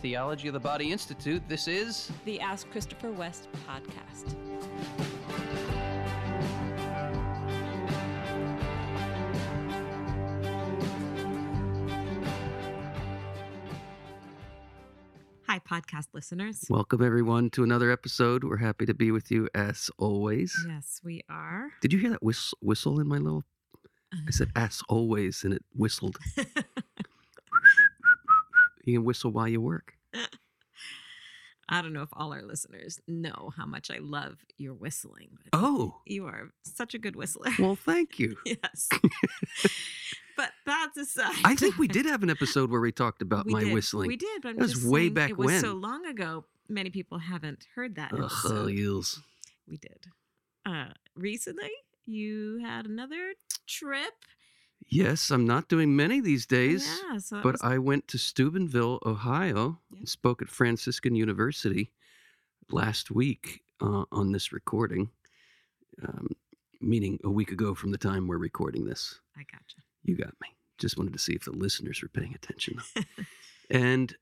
Theology of the Body Institute. This is the Ask Christopher West podcast. Hi, podcast listeners. Welcome, everyone, to another episode. We're happy to be with you as always. Yes, we are. Did you hear that whistle, whistle in my little? I said as always, and it whistled. you can whistle while you work. I don't know if all our listeners know how much I love your whistling. Oh, you are such a good whistler. Well, thank you. yes. but that's aside. I think we did have an episode where we talked about we my did. whistling. We did, but I'm That was way saying back it was when. so long ago. Many people haven't heard that. Ugh, episode. yous. We did. Uh, recently, you had another trip. Yes, I'm not doing many these days. Yeah, so But was- I went to Steubenville, Ohio, Yeah. and spoke at Franciscan University last week uh, on this recording, um, meaning a week ago from the time we're recording this. I gotcha. You got me. Just wanted to see if the listeners were paying attention. and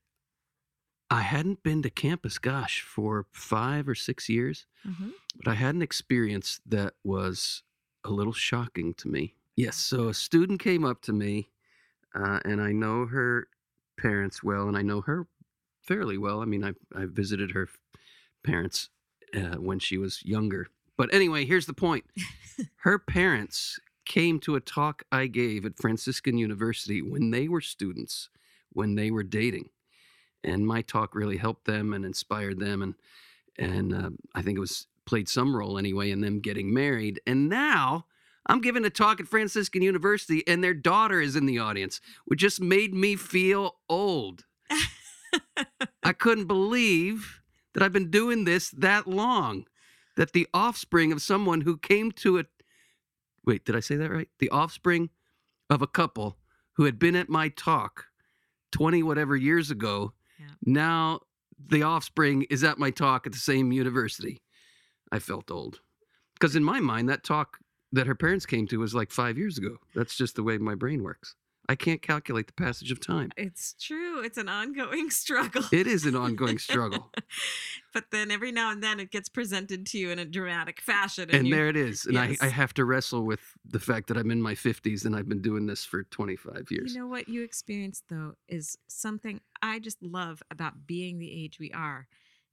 I hadn't been to campus, gosh, for five or six years, Mhm. but I had an experience that was a little shocking to me. Yes, so a student came up to me, uh, and I know her parents well, and I know her fairly well. I mean, I I visited her parents uh, when she was younger. But anyway, here's the point: her parents came to a talk I gave at Franciscan University when they were students, when they were dating, and my talk really helped them and inspired them, and and uh, I think it was played some role anyway in them getting married. And now I'm giving a talk at Franciscan University, and their daughter is in the audience, which just made me feel old. I couldn't believe that I've been doing this that long. That the offspring of someone who came to a wait, did I say that right? The offspring of a couple who had been at my talk 20 whatever years ago. Yeah. Now the offspring is at my talk at the same university. I felt old. Because in my mind, that talk that her parents came to was like five years ago. That's just the way my brain works. I can't calculate the passage of time. It's true. It's an ongoing struggle. It is an ongoing struggle. but then every now and then it gets presented to you in a dramatic fashion. And, and there it is. And Yes. I, I have to wrestle with the fact that I'm in my 50s and I've been doing this for 25 years. You know what you experienced though is something I just love about being the age we are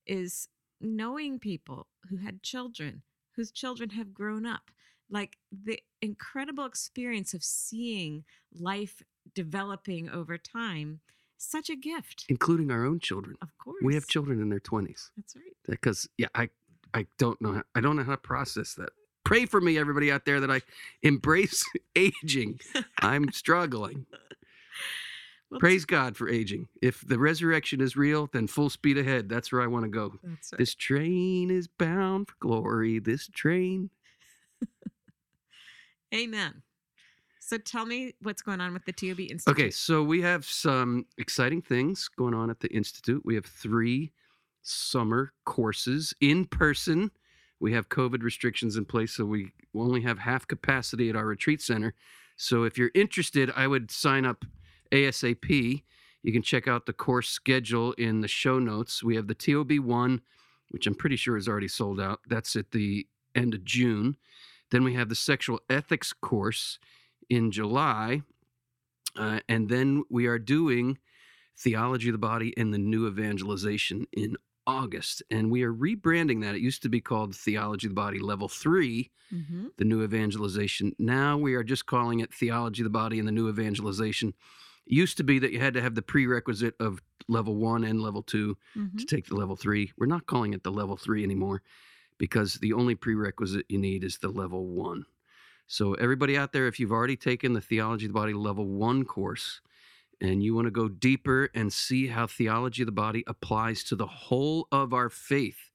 is knowing people who had children whose children have grown up. Like the incredible experience of seeing life developing over time, such a gift. including our own children. Of course. We have children in their 20s. That's right. Because yeah, I I don't know how, I don't know how to process that. Pray for me everybody out there that I embrace aging. I'm struggling. Well, Praise God for aging. If the resurrection is real, then full speed ahead. That's where I want to go. That's right. This train is bound for glory. This train. Amen. So tell me what's going on with the TOB Institute. Okay, so we have some exciting things going on at the Institute. We have three summer courses in person. We have COVID restrictions in place, so we only have half capacity at our retreat center. So if you're interested, I would sign up ASAP. You can check out the course schedule in the show notes. We have the TOB one, which I'm pretty sure is already sold out. That's at the end of June. Then we have the sexual ethics course in July. Uh, and then we are doing Theology of the Body and the New Evangelization in August. And we are rebranding that. It used to be called Theology of the Body Level 3, Mhm. the New Evangelization. Now we are just calling it Theology of the Body and the New Evangelization. It used to be that you had to have the prerequisite of level 1 and level 2 Mhm. to take the level 3. We're not calling it the level 3 anymore because the only prerequisite you need is the level 1. So, everybody out there, if you've already taken the Theology of the Body Level 1 course and you want to go deeper and see how Theology of the Body applies to the whole of our faith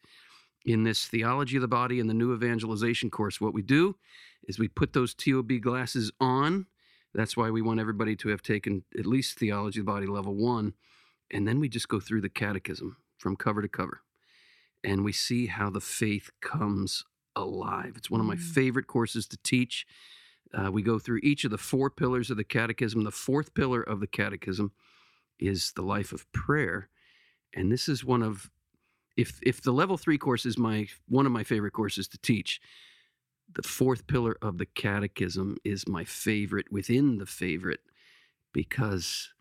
in this Theology of the Body and the New Evangelization course, what we do is we put those TOB glasses on. That's why we want everybody to have taken at least Theology of the Body Level 1. And then we just go through the catechism from cover to cover. And we see how the faith comes alive. It's one of my Mm. favorite courses to teach. Uh, we go through each of the four pillars of the catechism. The fourth pillar of the catechism is the life of prayer. and this is one of if if the level three course is my one of my favorite courses to teach, the fourth pillar of the catechism is my favorite within the favorite because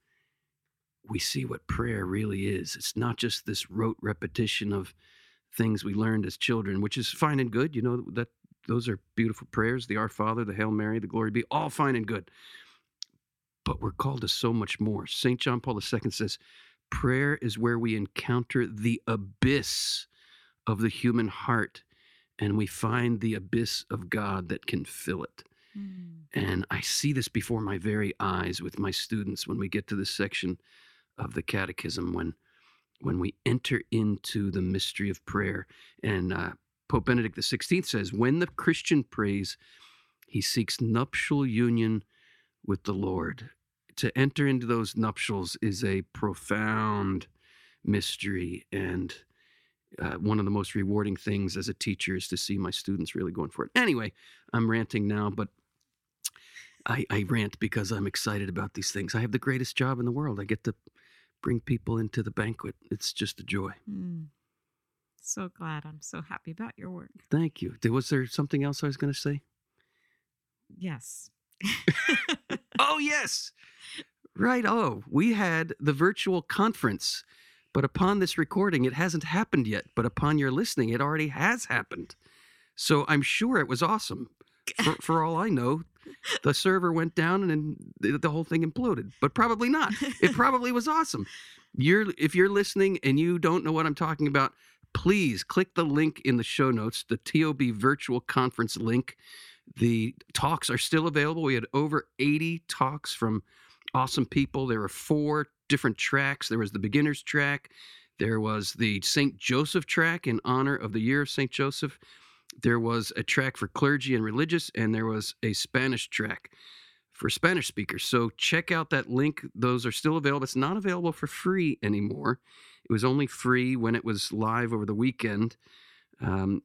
we see what prayer really is. It's not just this rote repetition of things we learned as children, which is fine and good. You know that those are beautiful prayers, the Our Father, the Hail Mary, the Glory Be, all fine and good. But we're called to so much more. St. John Paul II says, prayer is where we encounter the abyss of the human heart and we find the abyss of God that can fill it. Mm. And I see this before my very eyes with my students when we get to this section of the catechism when when we enter into the mystery of prayer. And uh, Pope Benedict XVI says, when the Christian prays, he seeks nuptial union with the Lord. To enter into those nuptials is a profound mystery. And uh, one of the most rewarding things as a teacher is to see my students really going for it. Anyway, I'm ranting now, but I, I rant because I'm excited about these things. I have the greatest job in the world. I get to bring people into the banquet. It's just a joy. Mm. So glad. I'm so happy about your work. Thank you. Was there something else I was going to say? Yes. Oh, yes. Right. Oh, we had the virtual conference, but upon this recording, it hasn't happened yet. But upon your listening, it already has happened. So I'm sure it was awesome. For, for all I know, the server went down and the, the whole thing imploded, but probably not. It probably was awesome. You're if you're listening and you don't know what I'm talking about, please click the link in the show notes, the TOB virtual conference link. The talks are still available. We had over 80 talks from awesome people. There were four different tracks. There was the beginners track, there was the St. Joseph track in honor of the year of St. Joseph. There was a track for clergy and religious, and there was a Spanish track for Spanish speakers. So check out that link. Those are still available. It's not available for free anymore. It was only free when it was live over the weekend. Um,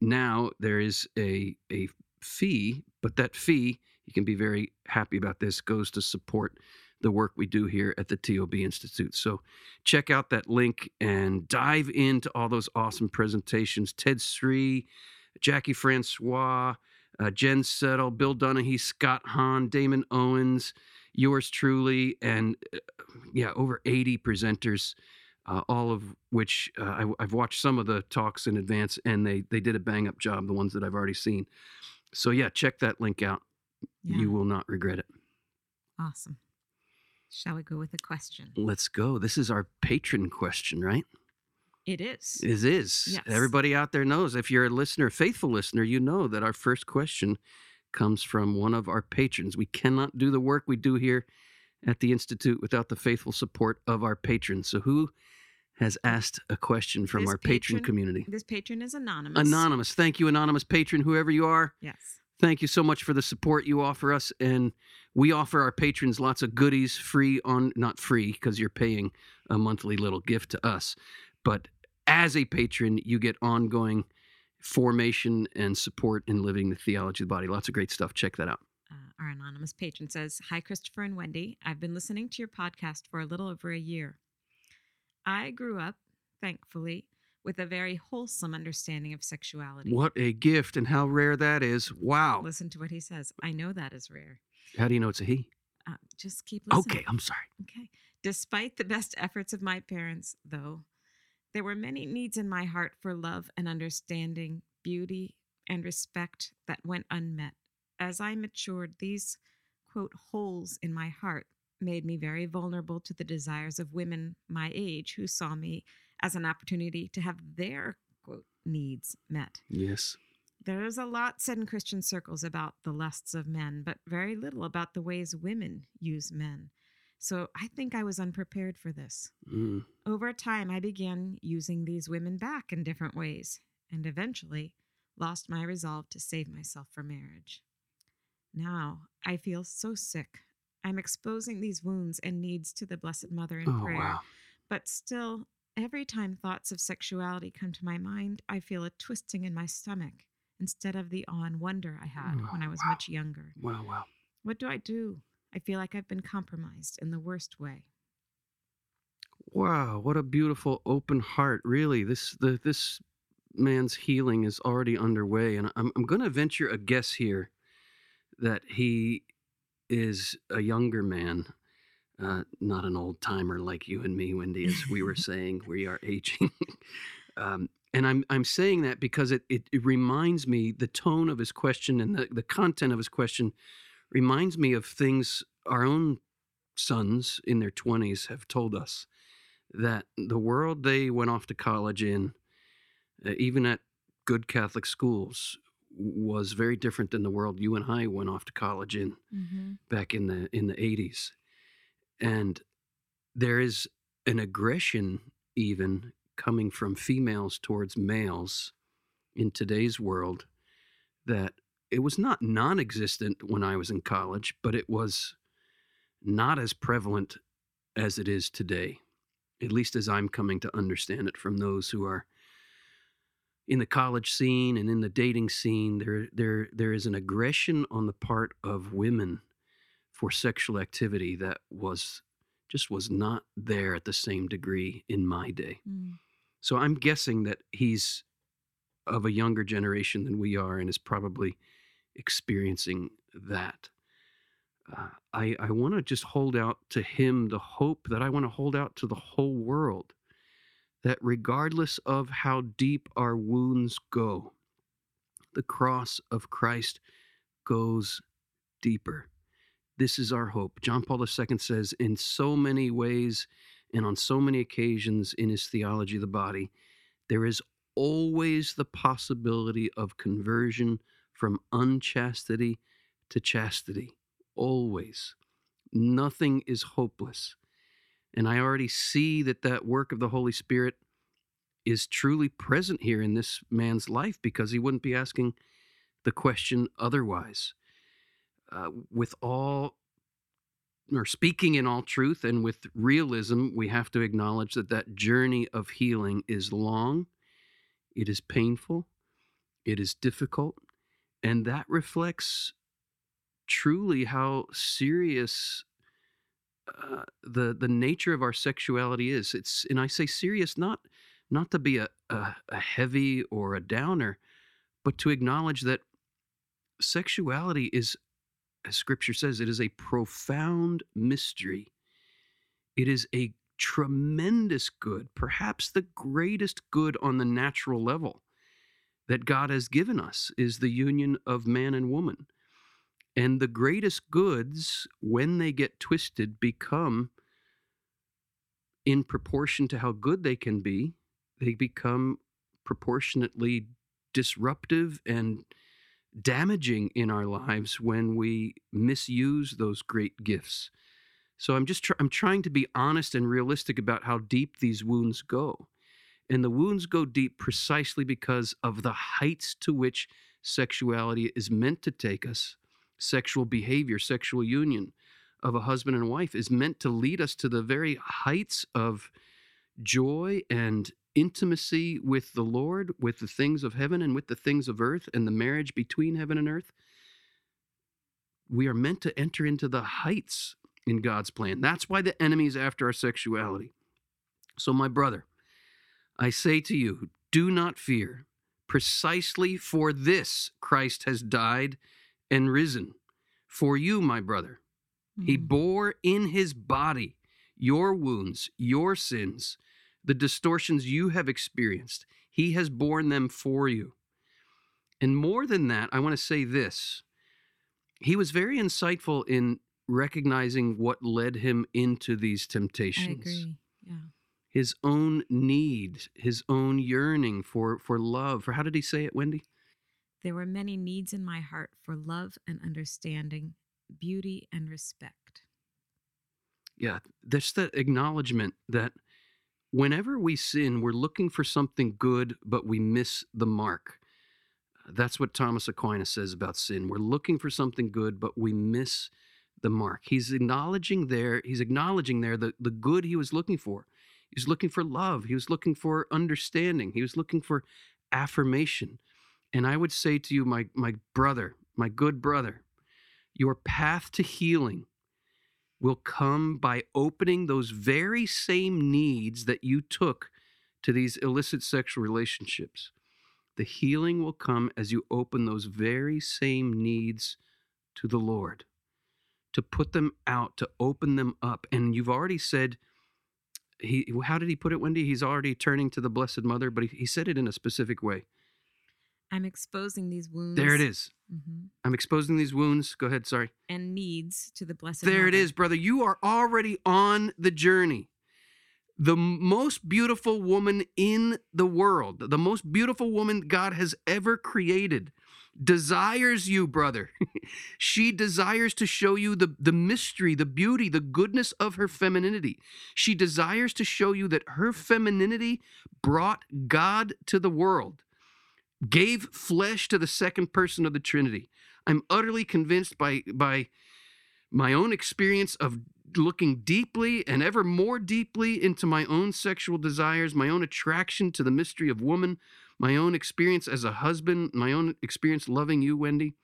now there is a a fee, but that fee you can be very happy about. This goes to support the work we do here at the TOB Institute. So check out that link and dive into all those awesome presentations. Ted Sri, Jackie Francois, uh, Jen Settle, Bill Donaghy, Scott Hahn, Damon Owens, yours truly, and uh, yeah, over 80 presenters, uh, all of which uh, I, I've watched some of the talks in advance, and they they did a bang up job. The ones that I've already seen. So yeah, check that link out. Yeah. You will not regret it. Awesome. Shall we go with a question? Let's go. This is our patron question, right? It is. It is. Yes. Everybody out there knows. If you're a listener, faithful listener, you know that our first question comes from one of our patrons. We cannot do the work we do here at the Institute without the faithful support of our patrons. So, who has asked a question from This our patron, patron- community? This patron is anonymous. Anonymous. Thank you, anonymous patron, whoever you are. Yes. Thank you so much for the support you offer us. And we offer our patrons lots of goodies free on, not free because you're paying a monthly little gift to us. But as a patron, you get ongoing formation and support in living the theology of the body. Lots of great stuff. Check that out. Uh, our anonymous patron says Hi, Christopher and Wendy. I've been listening to your podcast for a little over a year. I grew up, thankfully, with a very wholesome understanding of sexuality. What a gift and how rare that is. Wow. Listen to what he says. I know that is rare. How do you know it's a he? Uh, just keep listening. Okay, I'm sorry. Okay. Despite the best efforts of my parents, though, there were many needs in my heart for love and understanding, beauty and respect that went unmet. As I matured, these, quote, holes in my heart made me very vulnerable to the desires of women my age who saw me as an opportunity to have their, quote, needs met. Yes. There is a lot said in Christian circles about the lusts of men, but very little about the ways women use men. So I think I was unprepared for this. Mm. Over time, I began using these women back in different ways, and eventually lost my resolve to save myself for marriage. Now I feel so sick. I'm exposing these wounds and needs to the Blessed Mother in Oh, prayer. wow. But still, every time thoughts of sexuality come to my mind, I feel a twisting in my stomach instead of the awe and wonder I had mm. when I Oh, was wow. much younger. Wow, wow. What do I do? I feel like I've been compromised in the worst way. Wow, what a beautiful open heart. Really, this the this man's healing is already underway and I'm I'm going to venture a guess here that he is a younger man, uh, not an old timer like you and me, Wendy, as we were saying, we are aging. um, and I'm I'm saying that because it, it, it reminds me the tone of his question and the, the content of his question reminds me of things our own sons in their 20s have told us that the world they went off to college in, uh, even at good Catholic schools, was very different than the world you and I went off to college in hmm back in the in the 80s. And there is an aggression even coming from females towards males in today's world that it was not non-existent when I was in college, but it was not as prevalent as it is today, at least as I'm coming to understand it from those who are in the college scene and in the dating scene. There, there, there is an aggression on the part of women for sexual activity that was just was not there at the same degree in my day. Mm. So I'm guessing that he's of a younger generation than we are and is probably experiencing that. Uh, I, I want to just hold out to him the hope that I want to hold out to the whole world that regardless of how deep our wounds go, the cross of Christ goes deeper. This is our hope. John Paul II says, in so many ways and on so many occasions in his theology of the body, there is always the possibility of conversion from unchastity to chastity. Always. Nothing is hopeless. And I already see that that work of the Holy Spirit is truly present here in this man's life because he wouldn't be asking the question otherwise. Uh, with all, or speaking in all truth and with realism, we have to acknowledge that that journey of healing is long, it is painful, it is difficult, and that reflects truly how serious uh, the the nature of our sexuality is. It's and I say serious not not to be a, a, a heavy or a downer, but to acknowledge that sexuality is, as Scripture says, it is a profound mystery. It is a tremendous good, perhaps the greatest good on the natural level that God has given us is the union of man and woman. And the greatest goods, when they get twisted, become in proportion to how good they can be, they become proportionately disruptive and damaging in our lives when we misuse those great gifts. So I'm just tr- I'm trying to be honest and realistic about how deep these wounds go. And the wounds go deep precisely because of the heights to which sexuality is meant to take us sexual behavior, sexual union of a husband and wife is meant to lead us to the very heights of joy and intimacy with the Lord, with the things of heaven and with the things of earth, and the marriage between heaven and earth. We are meant to enter into the heights in God's plan. That's why the enemy is after our sexuality. So, my brother, I say to you, do not fear. Precisely for this Christ has died and risen. For you, my brother, he Mm. bore in his body your wounds, your sins, the distortions you have experienced. He has borne them for you. And more than that, I want to say this. He was very insightful in recognizing what led him into these temptations. I agree. Yeah. His own need, his own yearning for, for love. For how did he say it, Wendy? There were many needs in my heart for love and understanding, beauty and respect. Yeah, that's the acknowledgement that whenever we sin, we're looking for something good, but we miss the mark. That's what Thomas Aquinas says about sin. We're looking for something good, but we miss the mark. He's acknowledging there, he's acknowledging there the, the good he was looking for. He was looking for love. He was looking for understanding. He was looking for affirmation. And I would say to you, my, my brother, my good brother, your path to healing will come by opening those very same needs that you took to these illicit sexual relationships. The healing will come as you open those very same needs to the Lord, to put them out, to open them up. And you've already said, he, how did he put it, Wendy? He's already turning to the Blessed Mother, but he, he said it in a specific way. I'm exposing these wounds. There it is. Mhm. I'm exposing these wounds. Go ahead, sorry. And needs to the Blessed There it Mother. is, brother. You are already on the journey. The most beautiful woman in the world, the most beautiful woman God has ever created, desires you, brother. she desires to show you the, the mystery, the beauty, the goodness of her femininity. She desires to show you that her femininity brought God to the world, gave flesh to the second person of the Trinity. I'm utterly convinced by, by my own experience of looking deeply and ever more deeply into my own sexual desires, my own attraction to the mystery of woman, my own experience as a husband, my own experience loving you, Wendy,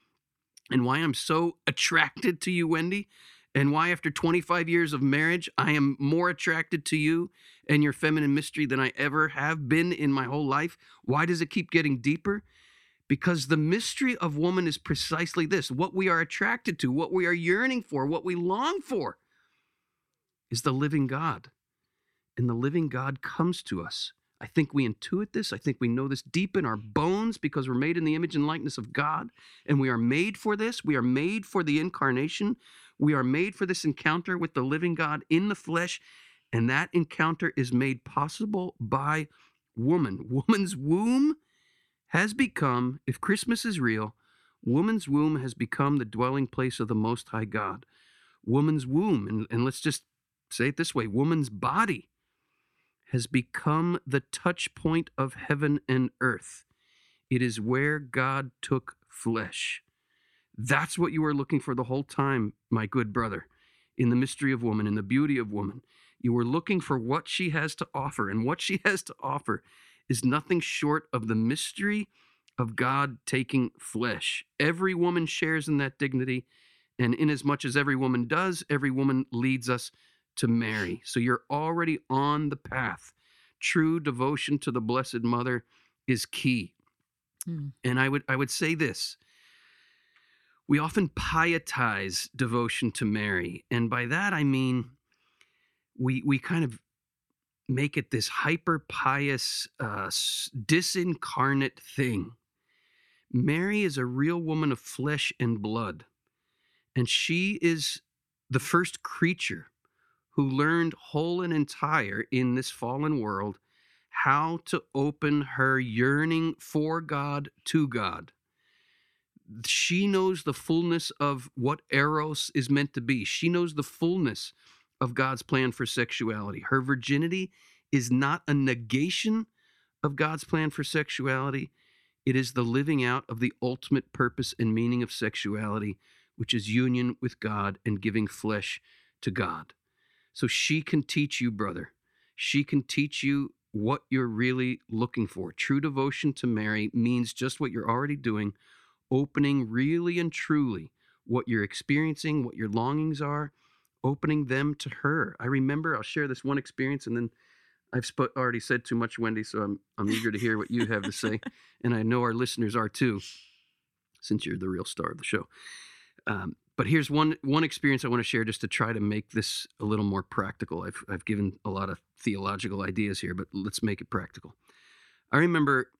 and why I'm so attracted to you, Wendy, and why after 25 years of marriage, I am more attracted to you and your feminine mystery than I ever have been in my whole life. Why does it keep getting deeper? Because the mystery of woman is precisely this what we are attracted to, what we are yearning for, what we long for is the living God. And the living God comes to us. I think we intuit this. I think we know this deep in our bones because we're made in the image and likeness of God. And we are made for this. We are made for the incarnation. We are made for this encounter with the living God in the flesh. And that encounter is made possible by woman. Woman's womb has become, if Christmas is real, woman's womb has become the dwelling place of the Most High God. Woman's womb, and, and let's just say it this way woman's body has become the touch point of heaven and earth. It is where God took flesh. That's what you were looking for the whole time, my good brother, in the mystery of woman, in the beauty of woman. You were looking for what she has to offer, and what she has to offer is nothing short of the mystery of God taking flesh. Every woman shares in that dignity, and inasmuch as every woman does, every woman leads us to Mary. So you're already on the path. True devotion to the Blessed Mother is key. Hmm. And I would I would say this. We often pietize devotion to Mary, and by that I mean we we kind of make it this hyper pious, uh, disincarnate thing. Mary is a real woman of flesh and blood, and she is the first creature who learned whole and entire in this fallen world how to open her yearning for God to God. She knows the fullness of what Eros is meant to be. She knows the fullness of God's plan for sexuality. Her virginity is not a negation of God's plan for sexuality, it is the living out of the ultimate purpose and meaning of sexuality, which is union with God and giving flesh to God. So she can teach you, brother. She can teach you what you're really looking for. True devotion to Mary means just what you're already doing, opening really and truly what you're experiencing, what your longings are, opening them to her. I remember, I'll share this one experience and then I've sp- already said too much, Wendy, so I'm, I'm eager to hear what you have to say. And I know our listeners are too, since you're the real star of the show. Um, but here's one one experience I want to share just to try to make this a little more practical. I've I've given a lot of theological ideas here, but let's make it practical. I remember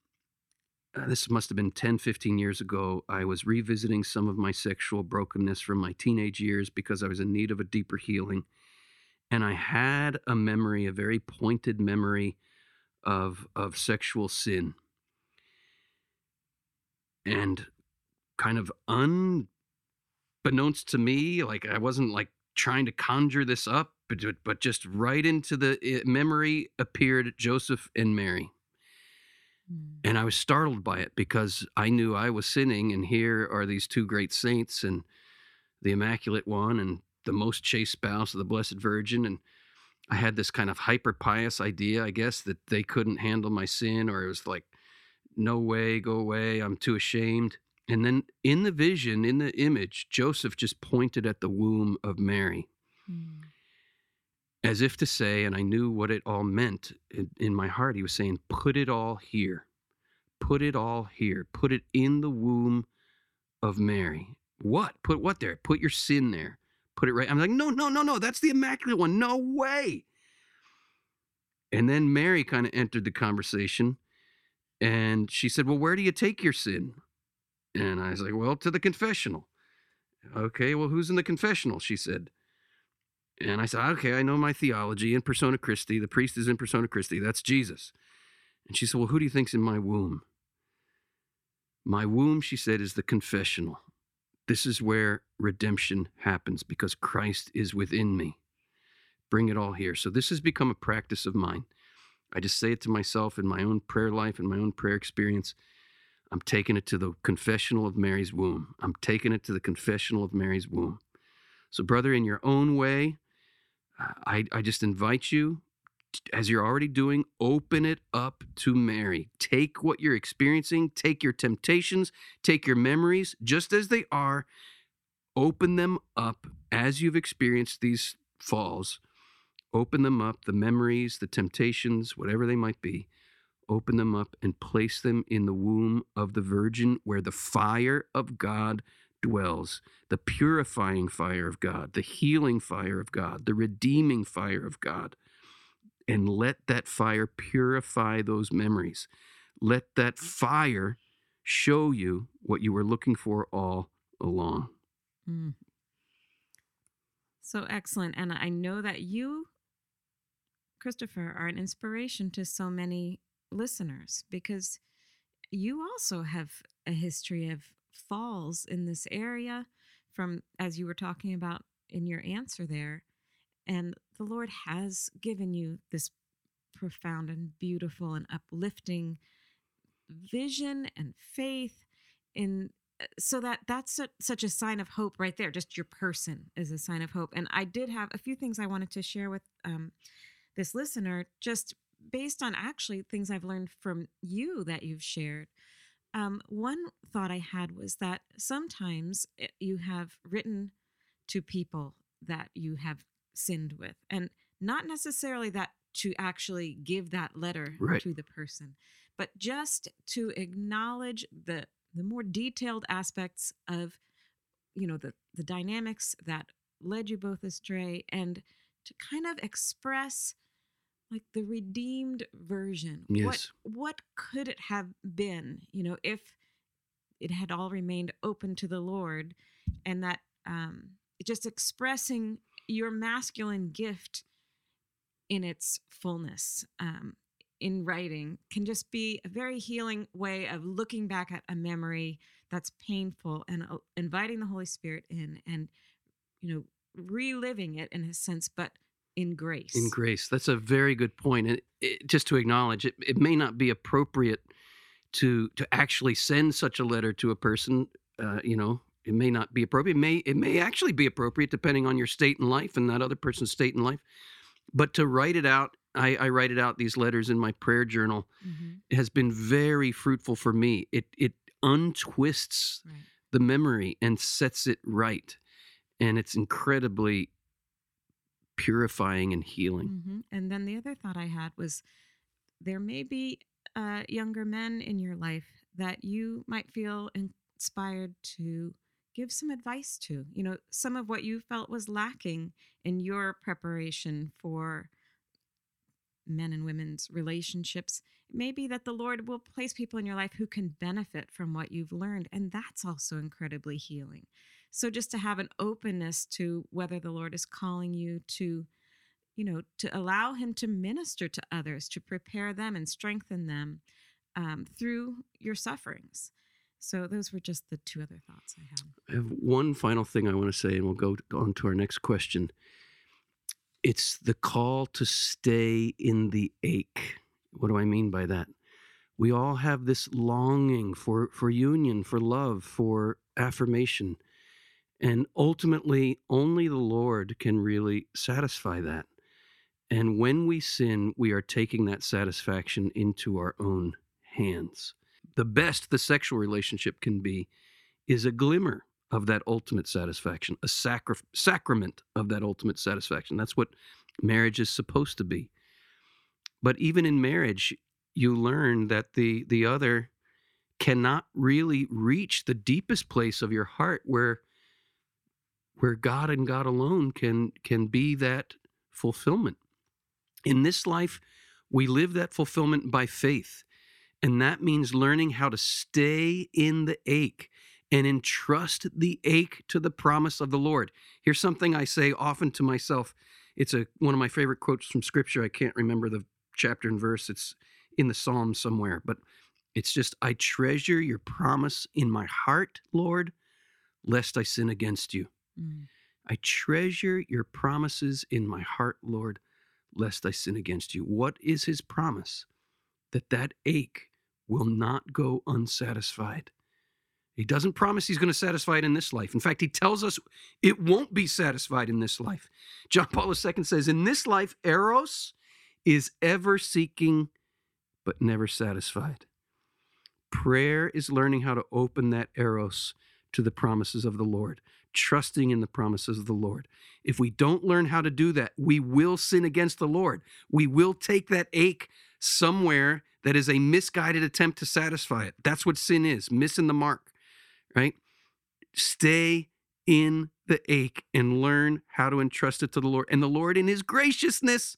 uh, this must have been 10, 15 years ago. I was revisiting some of my sexual brokenness from my teenage years because I was in need of a deeper healing. And I had a memory, a very pointed memory of of sexual sin. And kind of unbeknownst to me, like I wasn't like trying to conjure this up, but but just right into the eh, memory appeared Joseph and Mary, Hmm. and I was startled by it because I knew I was sinning, and here are these two great saints and the Immaculate One and the most chaste spouse of the Blessed Virgin, and I had this kind of hyper pious idea, I guess, that they couldn't handle my sin, or it was like, no way, go away, I'm too ashamed. And then in the vision, in the image, Joseph just pointed at the womb of Mary. Mm. As if to say, and I knew what it all meant in, in my heart, he was saying, Put it all here. Put it all here. Put it in the womb of Mary. What? Put what there? Put your sin there. Put it right. I'm like, no, no, no, no. That's the immaculate one. No way. And then Mary kind of entered the conversation and she said, Well, where do you take your sin? And I was like, Well, to the confessional. Okay, well, who's in the confessional? She said. And I said, Okay, I know my theology in persona Christi. The priest is in persona Christi. That's Jesus. And she said, Well, who do you think's in my womb? My womb, she said, is the confessional. This is where redemption happens because Christ is within me. Bring it all here. So this has become a practice of mine. I just say it to myself in my own prayer life and my own prayer experience. I'm taking it to the confessional of Mary's womb. I'm taking it to the confessional of Mary's womb. So, brother, in your own way, I, I just invite you, as you're already doing, open it up to Mary. Take what you're experiencing, take your temptations, take your memories just as they are, open them up as you've experienced these falls Open them up, the memories, the temptations, whatever they might be. Open them up and place them in the womb of the Virgin where the fire of God dwells the purifying fire of God, the healing fire of God, the redeeming fire of God. And let that fire purify those memories. Let that fire show you what you were looking for all along. Mm. So excellent. And I know that you Christopher are an inspiration to so many listeners because you also have a history of falls in this area from as you were talking about in your answer there and the lord has given you this profound and beautiful and uplifting vision and faith in uh, so that that's a, such a sign of hope right there just your person is a sign of hope and i did have a few things i wanted to share with um, this listener just based on actually things I've learned from you that you've shared. Um, one thought I had was that sometimes eh, you have written to people that you have sinned with, and not necessarily that to actually give that letter right. to the person, but just to acknowledge the the more detailed aspects of you know the the dynamics that led you both astray and to kind of express like the redeemed version yes. what what could it have been you know if it had all remained open to the lord and that um just expressing your masculine gift in its fullness um in writing can just be a very healing way of looking back at a memory that's painful and uh, inviting the holy spirit in and you know reliving it in a sense but in grace. In grace. That's a very good point. And it, just to acknowledge, it, it may not be appropriate to to actually send such a letter to a person. Uh, you know, it may not be appropriate. It may it may actually be appropriate depending on your state in life and that other person's state in life. But to write it out, I, I write it out these letters in my prayer journal. Mm-hmm. has been very fruitful for me. It it untwists right. the memory and sets it right, and it's incredibly purifying and healing. Mm-hmm. And then the other thought I had was there may be uh, younger men in your life that you might feel inspired to give some advice to. You know, some of what you felt was lacking in your preparation for men and women's relationships. It may be that the Lord will place people in your life who can benefit from what you've learned. And that's also incredibly healing. So just to have an openness to whether the Lord is calling you to, you know, to allow Him to minister to others, to prepare them and strengthen them um, through your sufferings. So those were just the two other thoughts I had. I have one final thing I want to say, and we'll go on to our next question. It's the call to stay in the ache. What do I mean by that? We all have this longing for, for union, for love, for affirmation. And ultimately, only the Lord can really satisfy that. And when we sin, we are taking that satisfaction into our own hands. The best the sexual relationship can be is a glimmer of that ultimate satisfaction, a sacri- sacrament of that ultimate satisfaction. That's what marriage is supposed to be. But even in marriage, you learn that the the other cannot really reach the deepest place of your heart where where God and God alone can can be that fulfillment. In this life, we live that fulfillment by faith. And that means learning how to stay in the ache and entrust the ache to the promise of the Lord. Here's something I say often to myself. It's a one of my favorite quotes from scripture. I can't remember the chapter and verse. It's in the Psalms somewhere, but it's just I treasure your promise in my heart, Lord, lest I sin against you. Mm. I treasure your promises in my heart, Lord, lest I sin against you. What is his promise? That that ache will not go unsatisfied. He doesn't promise he's going to satisfy it in this life. In fact, he tells us it won't be satisfied in this life. John Paul II says, In this life, Eros is ever seeking but never satisfied. Prayer is learning how to open that Eros to the promises of the Lord trusting in the promises of the Lord. If we don't learn how to do that, we will sin against the Lord. We will take that ache somewhere that is a misguided attempt to satisfy it. That's what sin is, missing the mark, right? Stay in the ache and learn how to entrust it to the Lord. And the Lord, in His graciousness,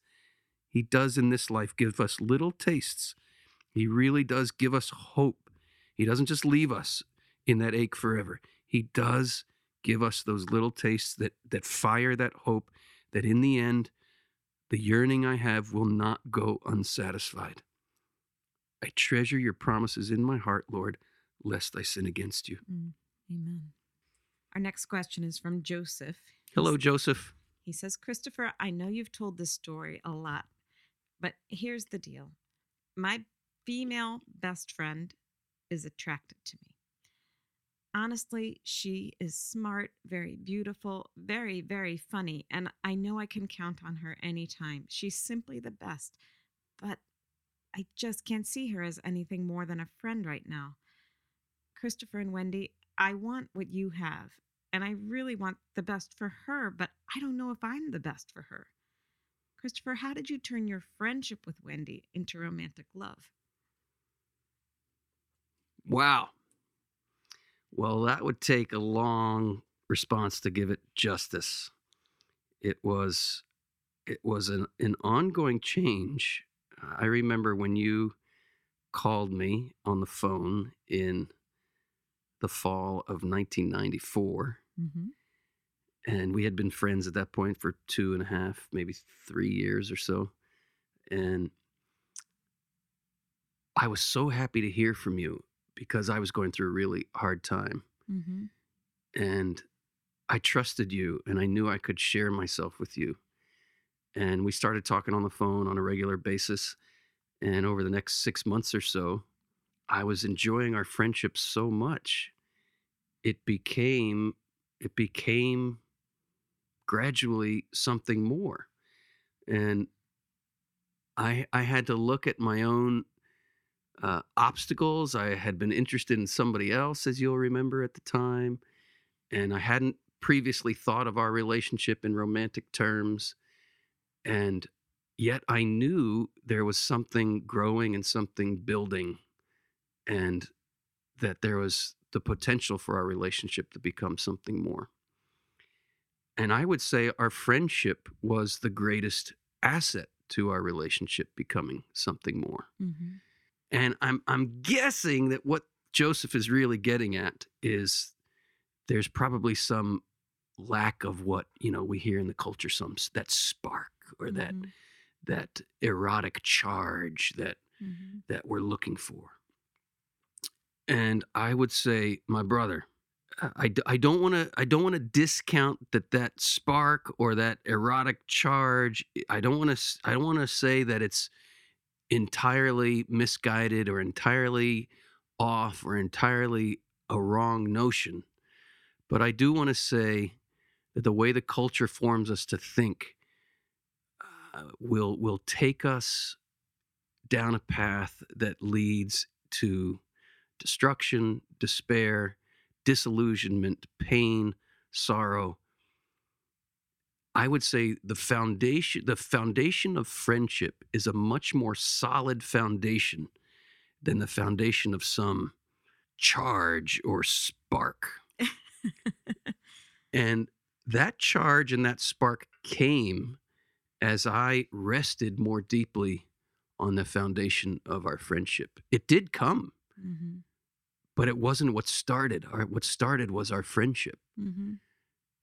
He does in this life give us little tastes. He really does give us hope. He doesn't just leave us in that ache forever. He does give us those little tastes that that fire that hope that in the end the yearning I have will not go unsatisfied. I treasure your promises in my heart, Lord, lest I sin against you. Mm, amen. Our next question is from Joseph. Hello, He's, Joseph. He says, Christopher, I know you've told this story a lot, but here's the deal. My female best friend is attracted to me honestly, she is smart, very beautiful, very, very funny, and I know I can count on her anytime. She's simply the best, but I just can't see her as anything more than a friend right now. Christopher and Wendy, I want what you have, and I really want the best for her, but I don't know if I'm the best for her. Christopher, how did you turn your friendship with Wendy into romantic love? Wow. Well, that would take a long response to give it justice. It was it was an, an ongoing change. I remember when you called me on the phone in the fall of 1994. Mm-hmm. And we had been friends at that point for two and a half, maybe three years or so. And I was so happy to hear from you because I was going through a really hard time. Mm-hmm. And I trusted you and I knew I could share myself with you. And we started talking on the phone on a regular basis. And over the next six months or so, I was enjoying our friendship so much. It became, it became gradually something more. And I, I had to look at my own uh, obstacles. I had been interested in somebody else, as you'll remember at the time. And I hadn't previously thought of our relationship in romantic terms. And yet I knew there was something growing and something building, and that there was the potential for our relationship to become something more. And I would say our friendship was the greatest asset to our relationship becoming something more. Mm-hmm. And I'm I'm guessing that what Joseph is really getting at is there's probably some lack of what you know we hear in the culture some that spark or that mm-hmm. that erotic charge that mm-hmm. that we're looking for and i would say my brother i, I don't want to i don't want to discount that that spark or that erotic charge i don't want to i don't want to say that it's entirely misguided or entirely off or entirely a wrong notion. But I do want to say that the way the culture forms us to think uh, will will take us down a path that leads to destruction, despair, disillusionment, pain, sorrow. I would say the foundation the foundation of friendship is a much more solid foundation than the foundation of some charge or spark. and that charge and that spark came as I rested more deeply on the foundation of our friendship. It did come, hmm but it wasn't what started. Our, what started was our friendship. hmm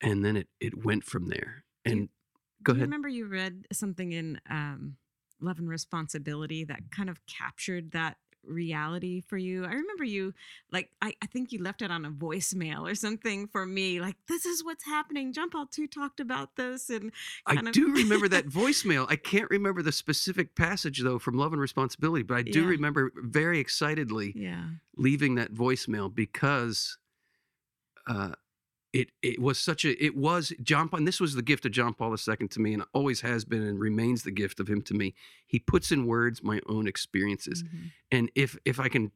And then it, it went from there. You- And go ahead. remember you read something in um, Love and Responsibility that kind of captured that reality for you? I remember you, like, I, I think you left it on a voicemail or something for me, like, this is what's happening. John Paul II talked about this. And I of- do remember that voicemail. I can't remember the specific passage though from Love and Responsibility, but I do Yeah. remember very excitedly yeah. leaving that voicemail because uh, it it was such a it was John Paul. And this was the gift of John Paul II to me, and always has been and remains the gift of him to me. He puts in words my own experiences, Mhm. and if if I can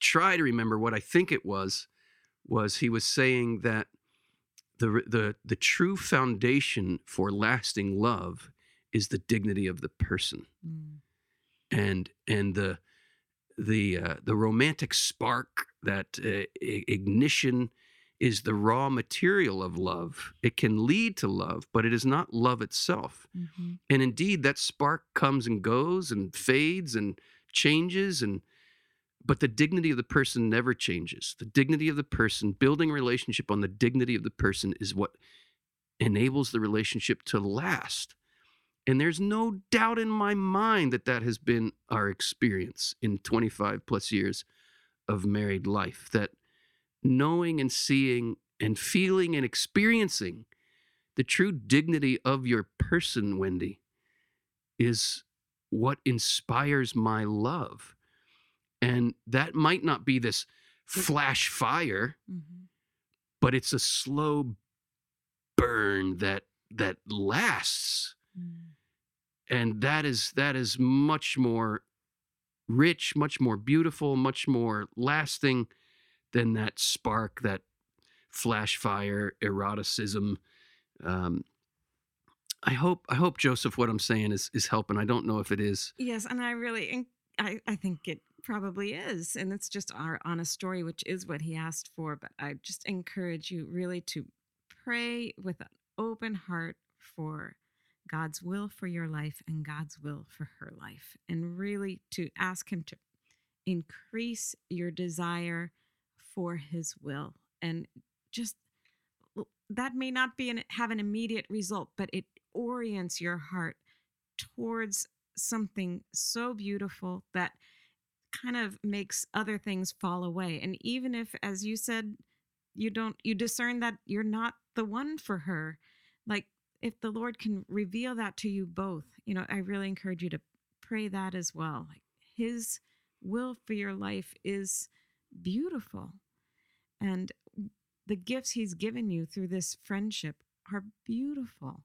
try to remember what I think it was, was he was saying that the the the true foundation for lasting love is the dignity of the person Mm. and and the the uh, the romantic spark that uh, ignition is the raw material of love. It can lead to love but it is not love itself. Mhm. and indeed that spark comes and goes and fades and changes and but the dignity of the person never changes. The dignity of the person building a relationship on the dignity of the person is what enables the relationship to last. And there's no doubt in my mind that that has been our experience in 25 plus years of married life that knowing and seeing and feeling and experiencing the true dignity of your person, Wendy, is what inspires my love. And that might not be this flash fire, Mhm. but it's a slow burn that that lasts. Mm. And that is that is much more rich, much more beautiful, much more lasting than that spark, that flash fire eroticism. Um, I hope I hope Joseph, what I'm saying is is helping. I don't know if it is. Yes, and I really, I, I think it probably is, and it's just our honest story, which is what he asked for. But I just encourage you really to pray with an open heart for God's will for your life and God's will for her life, and really to ask Him to increase your desire for His will, and just that may not be an, have an immediate result, but it orients your heart towards something so beautiful that kind of makes other things fall away. And even if, as you said, you don't, you discern that you're not the one for her, like if the Lord can reveal that to you both, you know, I really encourage you to pray that as well. Like His will for your life is beautiful. And the gifts He's given you through this friendship are beautiful.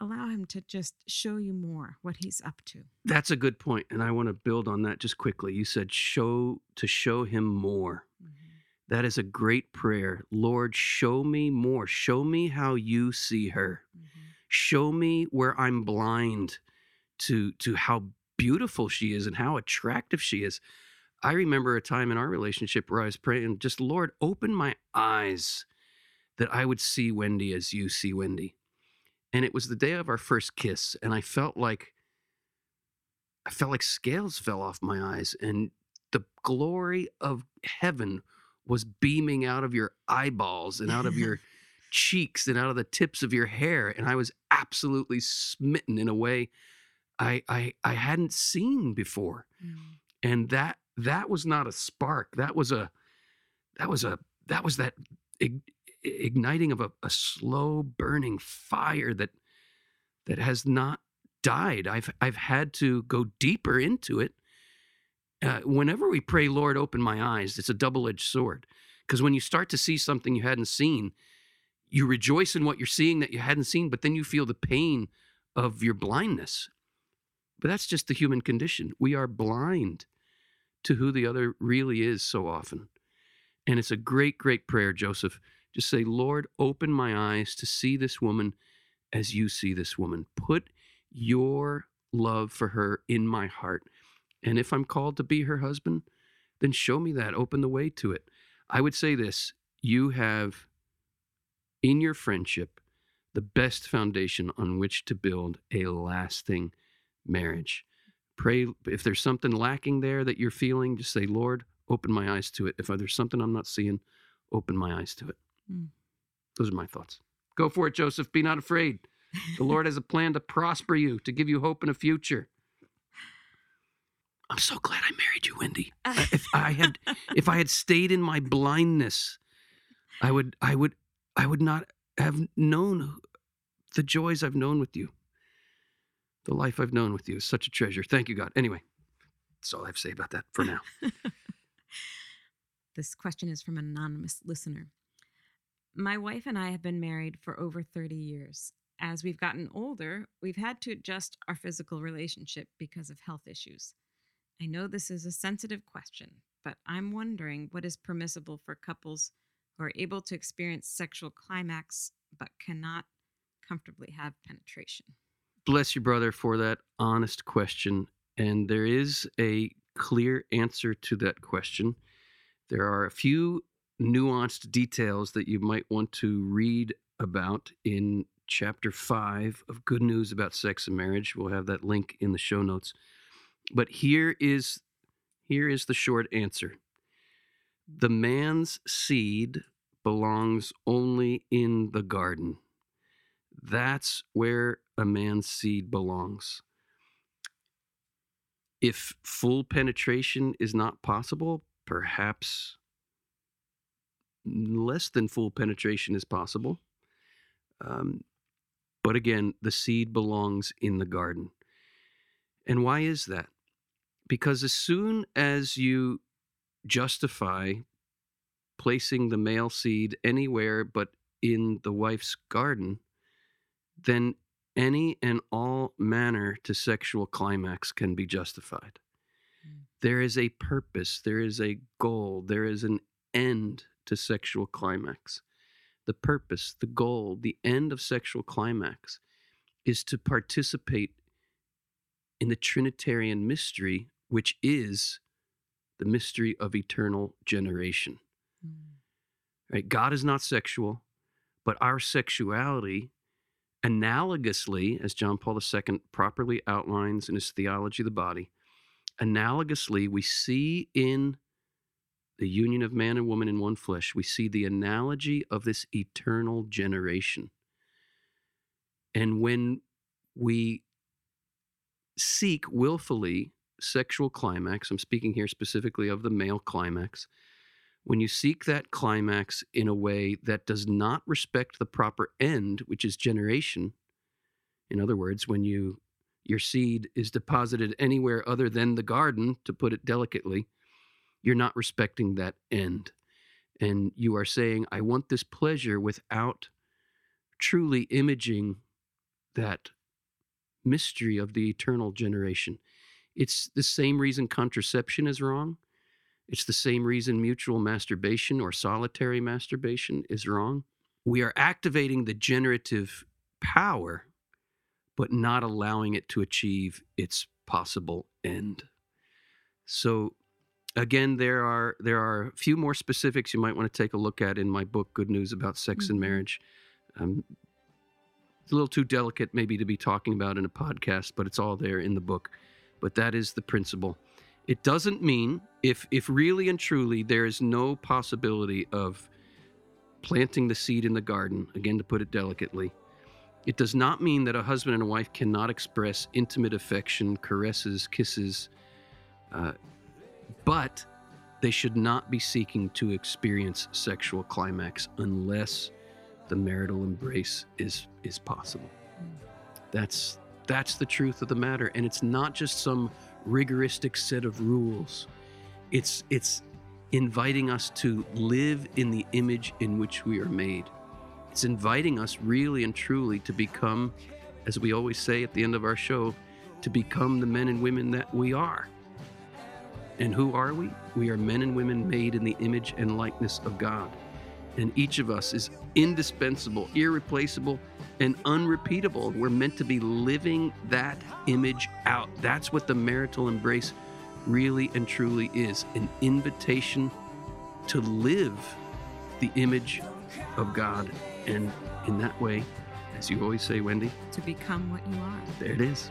Allow Him to just show you more what He's up to. That's a good point, and I want to build on that just quickly. You said show to show him more. Mm-hmm. That is a great prayer. Lord, show me more. Show me how you see her. Mm-hmm. Show me where I'm blind to to how beautiful she is and how attractive she is. I remember a time in our relationship where I was praying, just Lord, open my eyes that I would see Wendy as you see Wendy. And it was the day of our first kiss, and I felt like I felt like scales fell off my eyes, and the glory of heaven was beaming out of your eyeballs and out of your cheeks and out of the tips of your hair. And I was absolutely smitten in a way I I, I hadn't seen before. Mm. And that that was not a spark. That was a that was a that was that ig- igniting of a, a slow burning fire that that has not died. I've I've had to go deeper into it. Uh, whenever we pray, Lord, open my eyes, it's a double edged sword. Because when you start to see something you hadn't seen, you rejoice in what you're seeing that you hadn't seen, but then you feel the pain of your blindness. But that's just the human condition. We are blind to who the other really is so often. And it's a great, great prayer, Joseph. Just say, Lord, open my eyes to see this woman as you see this woman. Put your love for her in my heart. And if I'm called to be her husband, then show me that. Open the way to it. I would say this you have in your friendship the best foundation on which to build a lasting marriage. Pray if there's something lacking there that you're feeling, just say, Lord, open my eyes to it. If there's something I'm not seeing, open my eyes to it. Mm. Those are my thoughts. Go for it, Joseph. Be not afraid. The Lord has a plan to prosper you, to give you hope in a future. I'm so glad I married you, Wendy. if I had if I had stayed in my blindness, I would I would I would not have known the joys I've known with you. The life I've known with you is such a treasure. Thank you, God. Anyway, that's all I have to say about that for now. this question is from an anonymous listener. My wife and I have been married for over 30 years. As we've gotten older, we've had to adjust our physical relationship because of health issues. I know this is a sensitive question, but I'm wondering what is permissible for couples who are able to experience sexual climax but cannot comfortably have penetration. Bless you, brother, for that honest question. And there is a clear answer to that question. There are a few nuanced details that you might want to read about in chapter 5 of Good News About Sex and Marriage. We'll have that link in the show notes. But here is here is the short answer. The man's seed belongs only in the garden. That's where a man's seed belongs. If full penetration is not possible, perhaps less than full penetration is possible. Um, but again, the seed belongs in the garden. And why is that? Because as soon as you justify placing the male seed anywhere but in the wife's garden, then any and all manner to sexual climax can be justified. Mm. There is a purpose, there is a goal, there is an end to sexual climax. The purpose, the goal, the end of sexual climax is to participate in the Trinitarian mystery, which is the mystery of eternal generation. Mm. Right? God is not sexual, but our sexuality, analogously, as John Paul II properly outlines in his theology of the body, analogously, we see in the union of man and woman in one flesh, we see the analogy of this eternal generation. And when we seek willfully sexual climax, I'm speaking here specifically of the male climax, when you seek that climax in a way that does not respect the proper end, which is generation, in other words, when you your seed is deposited anywhere other than the garden, to put it delicately, you're not respecting that end. And you are saying, I want this pleasure without truly imaging that mystery of the eternal generation. It's the same reason contraception is wrong. It's the same reason mutual masturbation or solitary masturbation is wrong. We are activating the generative power, but not allowing it to achieve its possible end. So again, there are there are a few more specifics you might want to take a look at in my book, Good News About Sex mm-hmm. and Marriage. Um, it's a little too delicate, maybe, to be talking about in a podcast, but it's all there in the book. But that is the principle. It doesn't mean if if really and truly there is no possibility of planting the seed in the garden, again to put it delicately, it does not mean that a husband and a wife cannot express intimate affection, caresses, kisses, uh, but they should not be seeking to experience sexual climax unless the marital embrace is is possible. That's that's the truth of the matter and it's not just some rigoristic set of rules. It's it's inviting us to live in the image in which we are made. It's inviting us really and truly to become as we always say at the end of our show to become the men and women that we are And who are we? We are men and women made in the image and likeness of God. And each of us is indispensable, irreplaceable, and unrepeatable. We're meant to be living that image out. That's what the marital embrace really and truly is an invitation to live the image of God. And in that way, as you always say, Wendy, to become what you are. there it is.